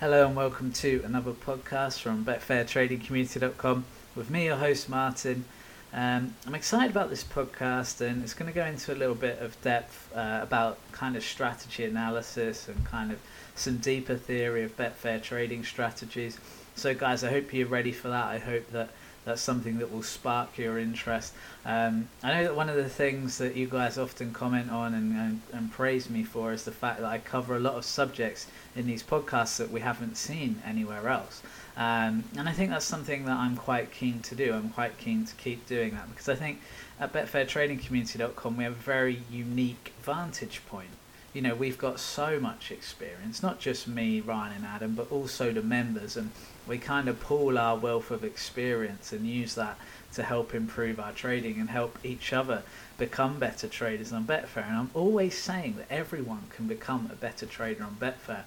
Hello and welcome to another podcast from BetfairTradingCommunity.com with me, your host Martin. Um, I'm excited about this podcast and it's going to go into a little bit of depth uh, about kind of strategy analysis and kind of some deeper theory of Betfair trading strategies. So, guys, I hope you're ready for that. I hope that that's something that will spark your interest. Um, I know that one of the things that you guys often comment on and, and, and, praise me for is the fact that I cover a lot of subjects in these podcasts that we haven't seen anywhere else. Um, and I think that's something that I'm quite keen to do. I'm quite keen to keep doing that because I think at BetfairTradingCommunity.com we have a very unique vantage point you know we've got so much experience not just me ryan and adam but also the members and we kind of pool our wealth of experience and use that to help improve our trading and help each other become better traders on betfair and i'm always saying that everyone can become a better trader on betfair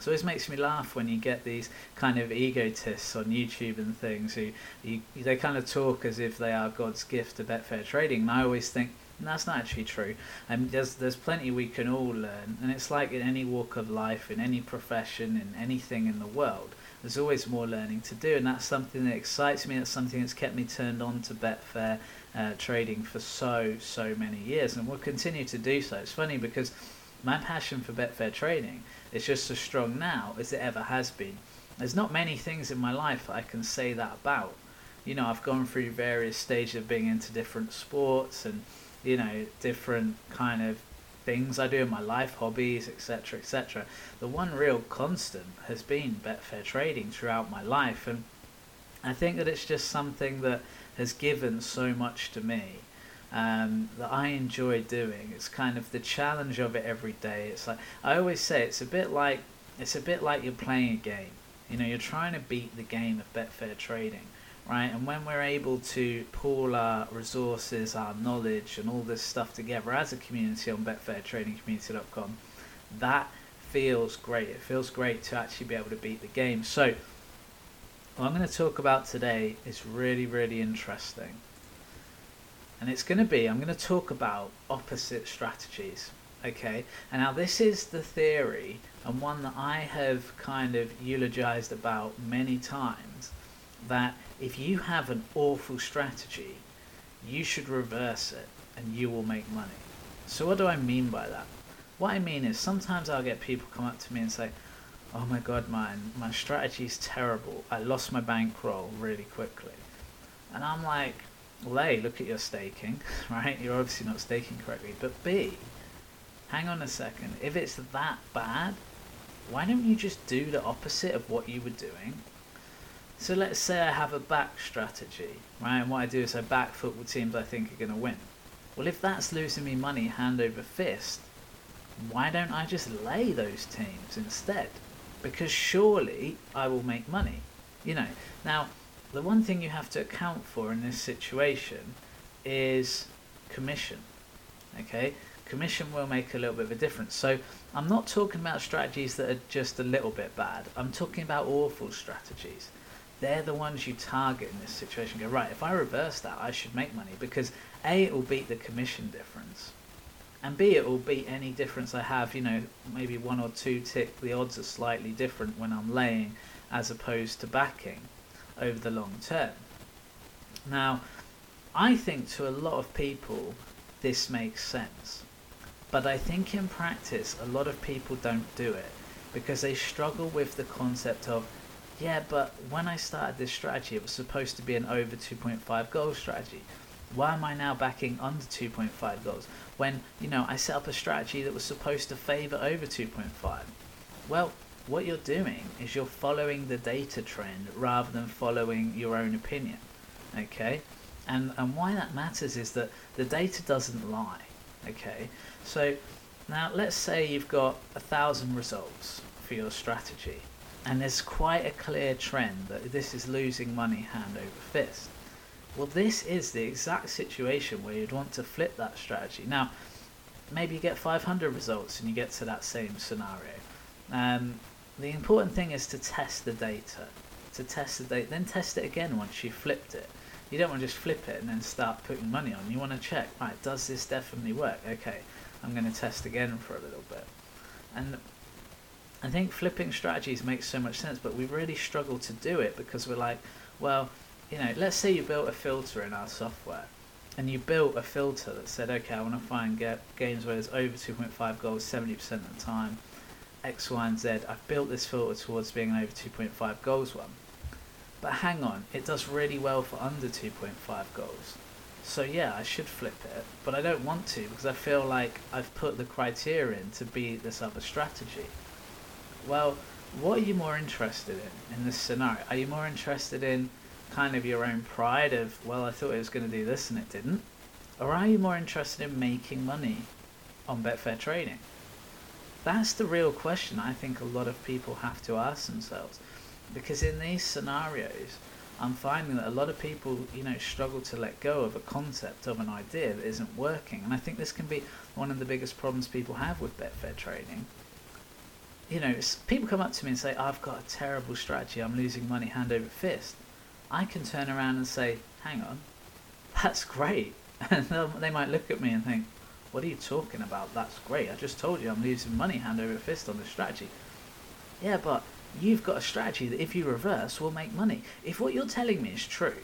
so it makes me laugh when you get these kind of egotists on YouTube and things who you, they kind of talk as if they are God's gift to Betfair trading. And I always think, and that's not actually true. And there's there's plenty we can all learn, and it's like in any walk of life, in any profession, in anything in the world. There's always more learning to do, and that's something that excites me. That's something that's kept me turned on to Betfair uh, trading for so so many years, and will continue to do so. It's funny because my passion for Betfair trading is just as strong now as it ever has been. There's not many things in my life I can say that about. You know, I've gone through various stages of being into different sports and you know, different kind of things I do in my life, hobbies, etc., etc. The one real constant has been Betfair trading throughout my life, and I think that it's just something that has given so much to me um, that I enjoy doing. It's kind of the challenge of it every day. It's like I always say, it's a bit like it's a bit like you're playing a game. You know, you're trying to beat the game of Betfair trading right? And when we're able to pool our resources, our knowledge, and all this stuff together as a community on BetfairTradingCommunity.com, that feels great. It feels great to actually be able to beat the game. So, what I'm going to talk about today is really, really interesting. And it's going to be, I'm going to talk about opposite strategies. Okay, and now this is the theory and one that I have kind of eulogized about many times that if you have an awful strategy, you should reverse it and you will make money. So, what do I mean by that? What I mean is sometimes I'll get people come up to me and say, Oh my god, man, my strategy is terrible. I lost my bankroll really quickly. And I'm like, well, A, look at your staking, right? You're obviously not staking correctly. But B, hang on a second. If it's that bad, why don't you just do the opposite of what you were doing so let's say I have a back strategy, right? And what I do is I back football teams I think are going to win. Well, if that's losing me money hand over fist, why don't I just lay those teams instead? Because surely I will make money. You know, now the one thing you have to account for in this situation is commission. Okay, commission will make a little bit of a difference. So I'm not talking about strategies that are just a little bit bad. I'm talking about awful strategies they're the ones you target in this situation. Go right. If I reverse that, I should make money because a it will beat the commission difference, and b it will beat any difference I have. You know, maybe one or two tick. The odds are slightly different when I'm laying as opposed to backing over the long term. Now, I think to a lot of people this makes sense, but I think in practice a lot of people don't do it because they struggle with the concept of yeah, but when I started this strategy, it was supposed to be an over 2.5 goal strategy. Why am I now backing under 2.5 goals when, you know, I set up a strategy that was supposed to favor over 2.5? Well, what you're doing is you're following the data trend rather than following your own opinion. Okay? And and why that matters is that the data doesn't lie. Okay? So now let's say you've got a thousand results for your strategy and there's quite a clear trend that this is losing money hand over fist. Well, this is the exact situation where you'd want to flip that strategy. Now, maybe you get 500 results and you get to that same scenario. Um, the important thing is to test the data. To test the data, then test it again once you've flipped it. You don't want to just flip it and then start putting money on. You want to check, right, does this definitely work? Okay, I'm going to test again for a little bit. And I think flipping strategies makes so much sense, but we really struggle to do it because we're like, well, you know, let's say you built a filter in our software and you built a filter that said, okay, I want to find get games where there's over 2.5 goals 70% of the time, X, Y, and Z. I've built this filter towards being an over 2.5 goals one. But hang on, it does really well for under 2.5 goals. So yeah, I should flip it, but I don't want to because I feel like I've put the criteria in to be this other strategy. Well, what are you more interested in in this scenario? Are you more interested in kind of your own pride of, well, I thought it was going to do this and it didn't? Or are you more interested in making money on Betfair trading? That's the real question I think a lot of people have to ask themselves. Because in these scenarios, I'm finding that a lot of people, you know, struggle to let go of a concept of an idea that isn't working. And I think this can be one of the biggest problems people have with Betfair trading. You know, people come up to me and say, I've got a terrible strategy, I'm losing money hand over fist. I can turn around and say, hang on, that's great. And they might look at me and think, what are you talking about? That's great. I just told you I'm losing money hand over fist on this strategy. Yeah, but you've got a strategy that if you reverse will make money. If what you're telling me is true,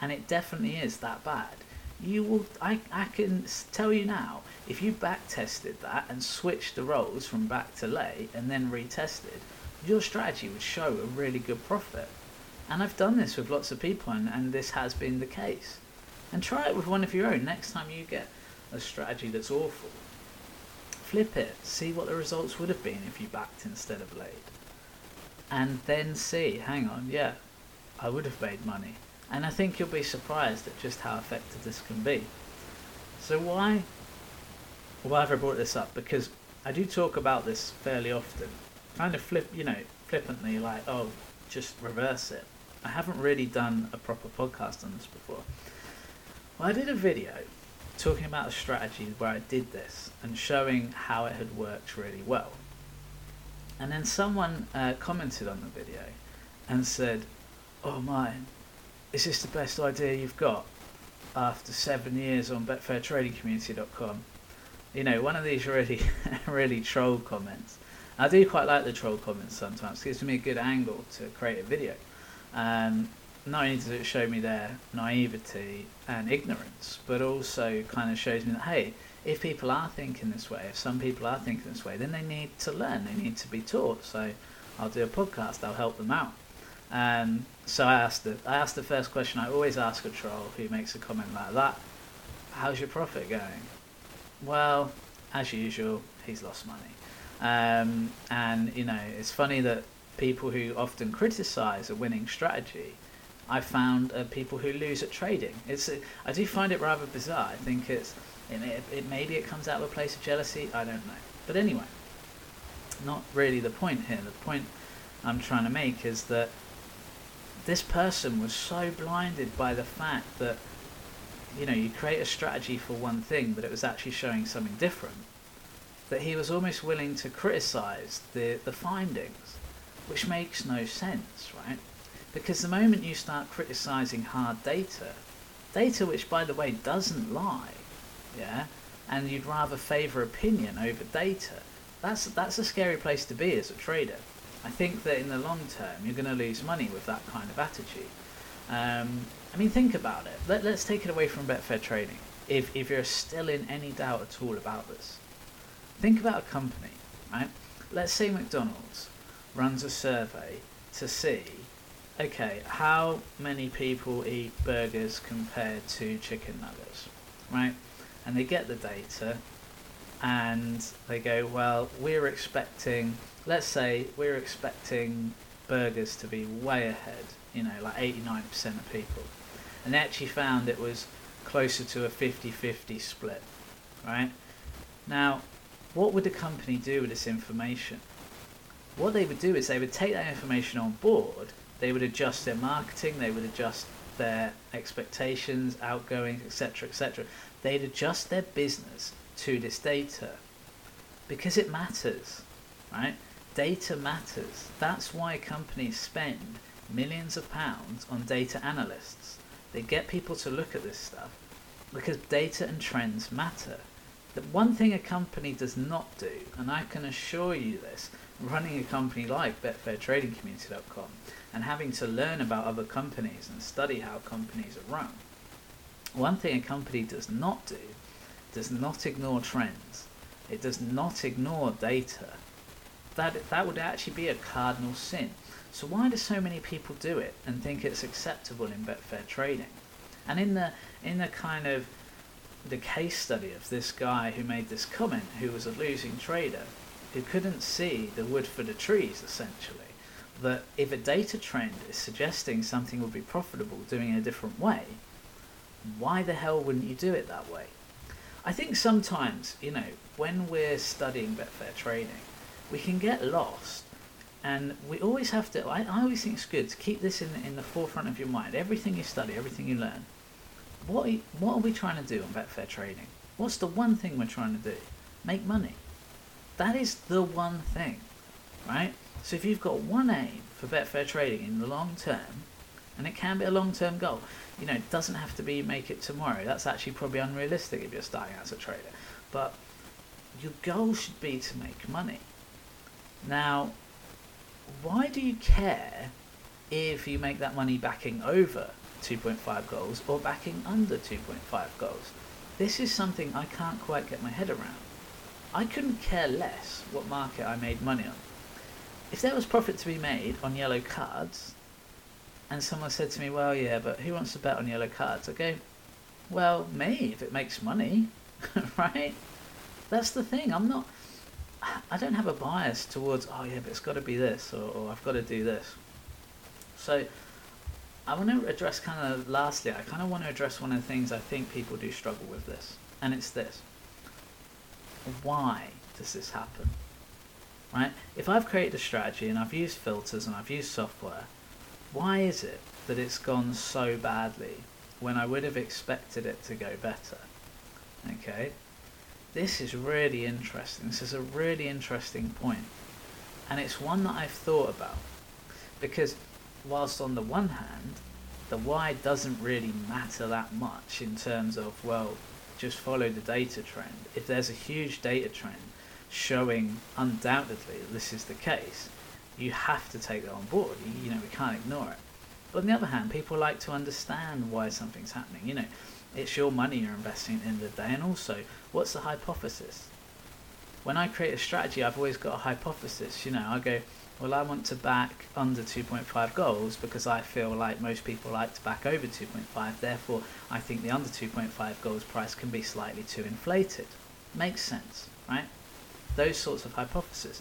and it definitely is that bad, you will. I, I can tell you now, if you back tested that and switched the roles from back to lay and then retested, your strategy would show a really good profit. And I've done this with lots of people, and, and this has been the case. And try it with one of your own next time you get a strategy that's awful. Flip it, see what the results would have been if you backed instead of laid and then see, hang on, yeah, I would have made money. And I think you'll be surprised at just how effective this can be. So why why have I brought this up? Because I do talk about this fairly often. Kind of flip you know, flippantly like, oh, just reverse it. I haven't really done a proper podcast on this before. Well, I did a video talking about a strategy where I did this and showing how it had worked really well. And then someone uh, commented on the video and said, "Oh my, is this the best idea you've got?" After seven years on BetfairTradingCommunity.com, you know, one of these really, really troll comments. I do quite like the troll comments sometimes. It gives me a good angle to create a video. Um, not only does it show me their naivety and ignorance, but also kind of shows me that hey, if people are thinking this way, if some people are thinking this way, then they need to learn. They need to be taught. So I'll do a podcast. I'll help them out. Um, so I asked the I asked the first question I always ask a troll who makes a comment like that. How's your profit going? Well, as usual, he's lost money. Um, and you know, it's funny that people who often criticise a winning strategy, I found people who lose at trading. It's I do find it rather bizarre. I think it's it, it, it, maybe it comes out of a place of jealousy. I don't know. But anyway, not really the point here. The point I'm trying to make is that this person was so blinded by the fact that you know you create a strategy for one thing, but it was actually showing something different. That he was almost willing to criticize the the findings, which makes no sense, right? Because the moment you start criticizing hard data, data which by the way doesn't lie, yeah, and you'd rather favour opinion over data, that's that's a scary place to be as a trader. I think that in the long term you're going to lose money with that kind of attitude. Um, I mean, think about it. Let, let's take it away from Betfair trading. If if you're still in any doubt at all about this, think about a company, right? Let's say McDonald's runs a survey to see, okay, how many people eat burgers compared to chicken nuggets, right? and they get the data and they go, well, we're expecting, let's say, we're expecting burgers to be way ahead, you know, like 89% of people. And they actually found it was closer to a 50 50 split, right? Now, what would the company do with this information? What they would do is they would take that information on board, they would adjust their marketing, they would adjust their expectations, outgoing, etc., etc they'd adjust their business to this data because it matters, right? Data matters. That's why companies spend millions of pounds on data analysts. They get people to look at this stuff because data and trends matter. The one thing a company does not do, and I can assure you this, running a company like BetfairTradingCommunity.com and having to learn about other companies and study how companies are run. One thing a company does not do does not ignore trends. It does not ignore data. That that would actually be a cardinal sin. So why do so many people do it and think it's acceptable in Betfair trading? And in the in the kind of the case study of this guy who made this comment, who was a losing trader, who couldn't see the wood for the trees, essentially. That if a data trend is suggesting something would be profitable doing it a different way, why the hell wouldn't you do it that way? I think sometimes, you know, when we're studying Betfair trading, we can get lost. And we always have to, I, I always think it's good to keep this in, in the forefront of your mind. Everything you study, everything you learn, what are, what are we trying to do on Betfair Trading? What's the one thing we're trying to do? Make money. That is the one thing, right? So if you've got one aim for Betfair Trading in the long term, and it can be a long-term goal, you know, it doesn't have to be make it tomorrow. That's actually probably unrealistic if you're starting as a trader. But your goal should be to make money. Now, why do you care if you make that money backing over 2.5 goals or backing under 2.5 goals. This is something I can't quite get my head around. I couldn't care less what market I made money on. If there was profit to be made on yellow cards, and someone said to me, well, yeah, but who wants to bet on yellow cards? I go, well, me, if it makes money, right? That's the thing. I'm not, I don't have a bias towards, oh, yeah, but it's got to be this, or, or I've got to do this. So I want to address kind of lastly, I kind of want to address one of the things I think people do struggle with this, and it's this. Why does this happen? Right? If I've created a strategy and I've used filters and I've used software, why is it that it's gone so badly when I would have expected it to go better? Okay? This is really interesting. This is a really interesting point. And it's one that I've thought about. Because whilst on the one hand, the why doesn't really matter that much in terms of, well, just follow the data trend. If there's a huge data trend showing undoubtedly this is the case, you have to take that on board. You know, we can't ignore it. But on the other hand, people like to understand why something's happening. You know, it's your money you're investing in the day, and also, what's the hypothesis? When I create a strategy, I've always got a hypothesis. You know, I go, well, I want to back under 2.5 goals because I feel like most people like to back over 2.5. Therefore, I think the under 2.5 goals price can be slightly too inflated. Makes sense, right? Those sorts of hypotheses.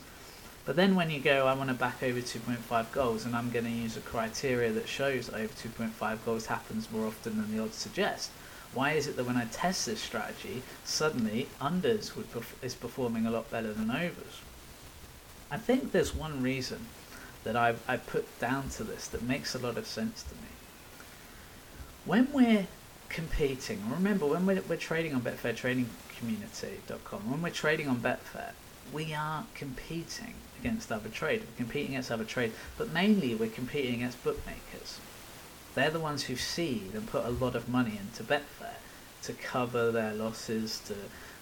But then when you go, I want to back over 2.5 goals, and I'm going to use a criteria that shows over 2.5 goals happens more often than the odds suggest. Why is it that when I test this strategy, suddenly unders would perf- is performing a lot better than overs? I think there's one reason that I I put down to this that makes a lot of sense to me. When we're competing, remember when we're, we're trading on BetfairTradingCommunity.com, when we're trading on Betfair, we are competing against other traders. We're competing against other traders, but mainly we're competing against bookmakers. They're the ones who seed and put a lot of money into Betfair to cover their losses, to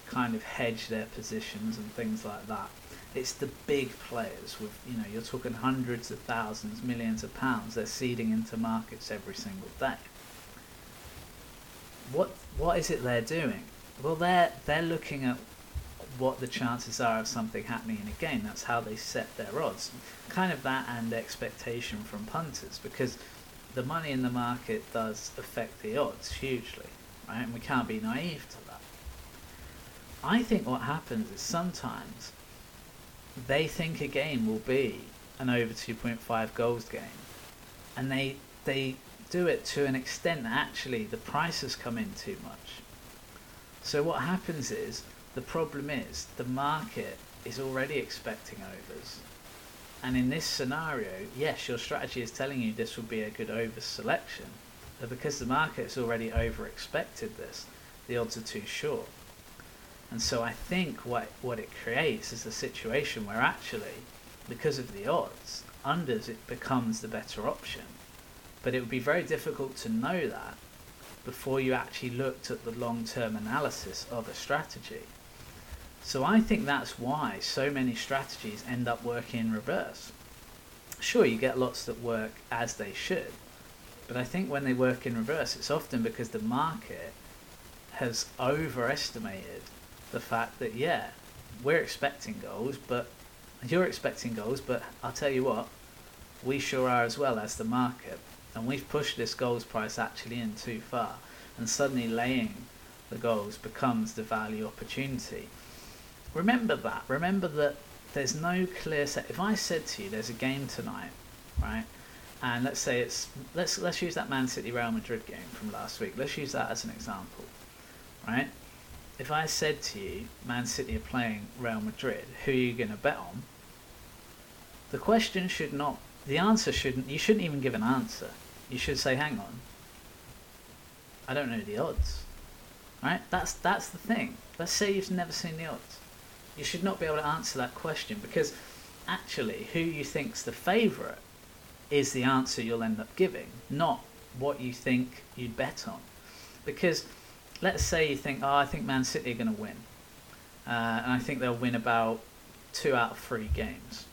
kind of hedge their positions and things like that. It's the big players with, you know, you're talking hundreds of thousands, millions of pounds. They're seeding into markets every single day. What what is it they're doing? Well, they're they're looking at what the chances are of something happening in a game. That's how they set their odds. Kind of that and expectation from punters because the money in the market does affect the odds hugely, right? And we can't be naive to that. I think what happens is sometimes they think a game will be an over 2.5 goals game, and they they do it to an extent that actually the prices come in too much. So what happens is the problem is the market is already expecting overs. And in this scenario, yes, your strategy is telling you this would be a good over selection, but because the market's already over expected this, the odds are too short. And so I think what what it creates is a situation where actually, because of the odds, unders it becomes the better option. But it would be very difficult to know that before you actually looked at the long term analysis of a strategy. So I think that's why so many strategies end up working in reverse. Sure, you get lots that work as they should, but I think when they work in reverse, it's often because the market has overestimated the fact that, yeah, we're expecting goals, but you're expecting goals, but I'll tell you what, we sure are as well as the market. And we've pushed this goals price actually in too far. And suddenly laying the goals becomes the value opportunity. Remember that. Remember that there's no clear set. If I said to you, there's a game tonight, right? And let's say it's let's let's use that Man City Real Madrid game from last week. Let's use that as an example, right? If I said to you, Man City are playing Real Madrid, who are you going to bet on? The question should not. The answer shouldn't. You shouldn't even give an answer. You should say, "Hang on, I don't know the odds." Right? That's that's the thing. Let's say you've never seen the odds you should not be able to answer that question because actually who you think's the favourite is the answer you'll end up giving, not what you think you'd bet on. Because let's say you think, oh, I think Man City are going to win, uh, and I think they'll win about two out of three games.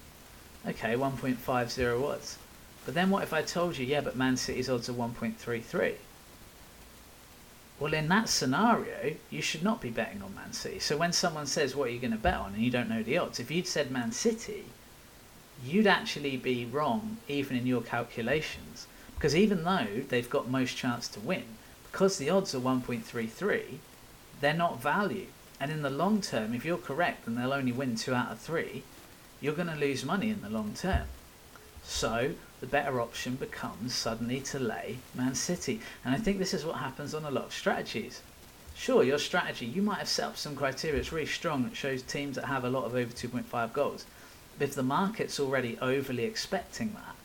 Okay, 1.50 odds. But then what if I told you, yeah, but Man City's odds are 1.33? Well, in that scenario, you should not be betting on Man City. So when someone says, What are you going to bet on? and you don't know the odds, if you'd said Man City, you'd actually be wrong even in your calculations. Because even though they've got most chance to win, because the odds are 1.33, they're not value. And in the long term, if you're correct and they'll only win two out of three, you're going to lose money in the long term. So the better option becomes suddenly to lay Man City. And I think this is what happens on a lot of strategies. Sure, your strategy, you might have set up some criteria it's really strong it shows teams that have a lot of over 2.5 goals. But if the market's already overly expecting that,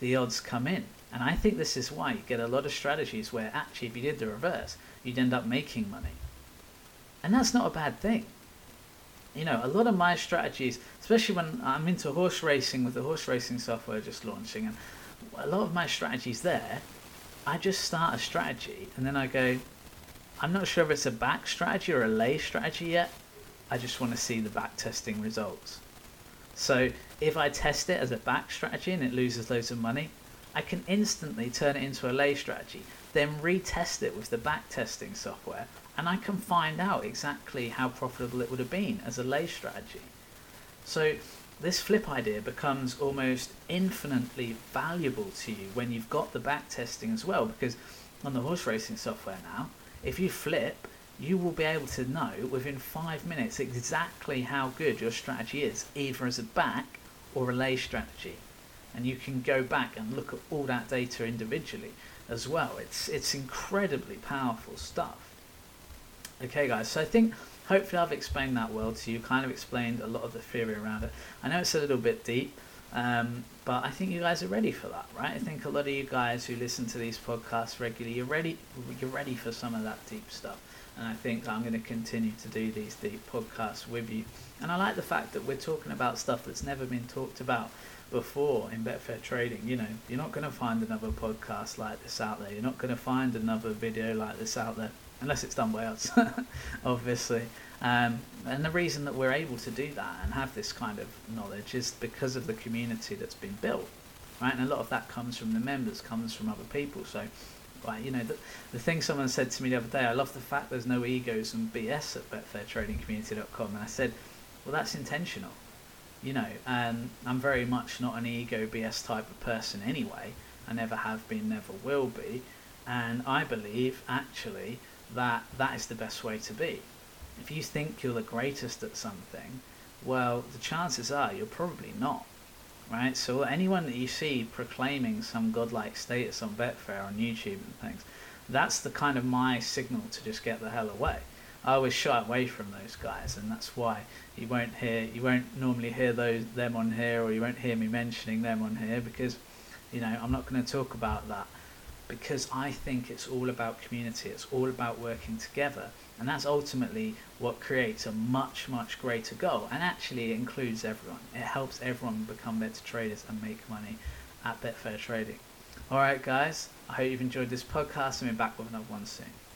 the odds come in. And I think this is why you get a lot of strategies where actually, if you did the reverse, you'd end up making money. And that's not a bad thing you know, a lot of my strategies, especially when I'm into horse racing with the horse racing software just launching, and a lot of my strategies there, I just start a strategy and then I go, I'm not sure if it's a back strategy or a lay strategy yet. I just want to see the back testing results. So if I test it as a back strategy and it loses loads of money, I can instantly turn it into a lay strategy, then retest it with the back testing software and I can find out exactly how profitable it would have been as a lay strategy. So this flip idea becomes almost infinitely valuable to you when you've got the back testing as well because on the horse racing software now, if you flip, you will be able to know within five minutes exactly how good your strategy is, either as a back or a lay strategy. And you can go back and look at all that data individually as well. It's it's incredibly powerful stuff. Okay, guys, so I think hopefully I've explained that well to you, kind of explained a lot of the theory around it. I know it's a little bit deep, um, but I think you guys are ready for that, right? I think a lot of you guys who listen to these podcasts regularly, you're ready, you're ready for some of that deep stuff. And I think I'm going to continue to do these deep podcasts with you. And I like the fact that we're talking about stuff that's never been talked about before in Betfair Trading. You know, you're not going to find another podcast like this out there. You're not going to find another video like this out there unless it's done by us, obviously. Um, and the reason that we're able to do that and have this kind of knowledge is because of the community that's been built, right? And a lot of that comes from the members, comes from other people. So, right, you know, the, the thing someone said to me the other day, I love the fact there's no egos and BS at BetfairTradingCommunity.com, and I said, well, that's intentional. You know, and I'm very much not an ego BS type of person anyway. I never have been, never will be. And I believe actually that that is the best way to be. If you think you're the greatest at something, well, the chances are you're probably not. Right? So anyone that you see proclaiming some godlike status on Betfair on YouTube and things, that's the kind of my signal to just get the hell away. I always shy away from those guys, and that's why you won't hear you won't normally hear those them on here, or you won't hear me mentioning them on here because you know I'm not going to talk about that because I think it's all about community, it's all about working together. And that's ultimately what creates a much, much greater goal. And actually, it includes everyone. It helps everyone become better traders and make money at Betfair Trading. All right, guys, I hope you've enjoyed this podcast and we're back with another one soon.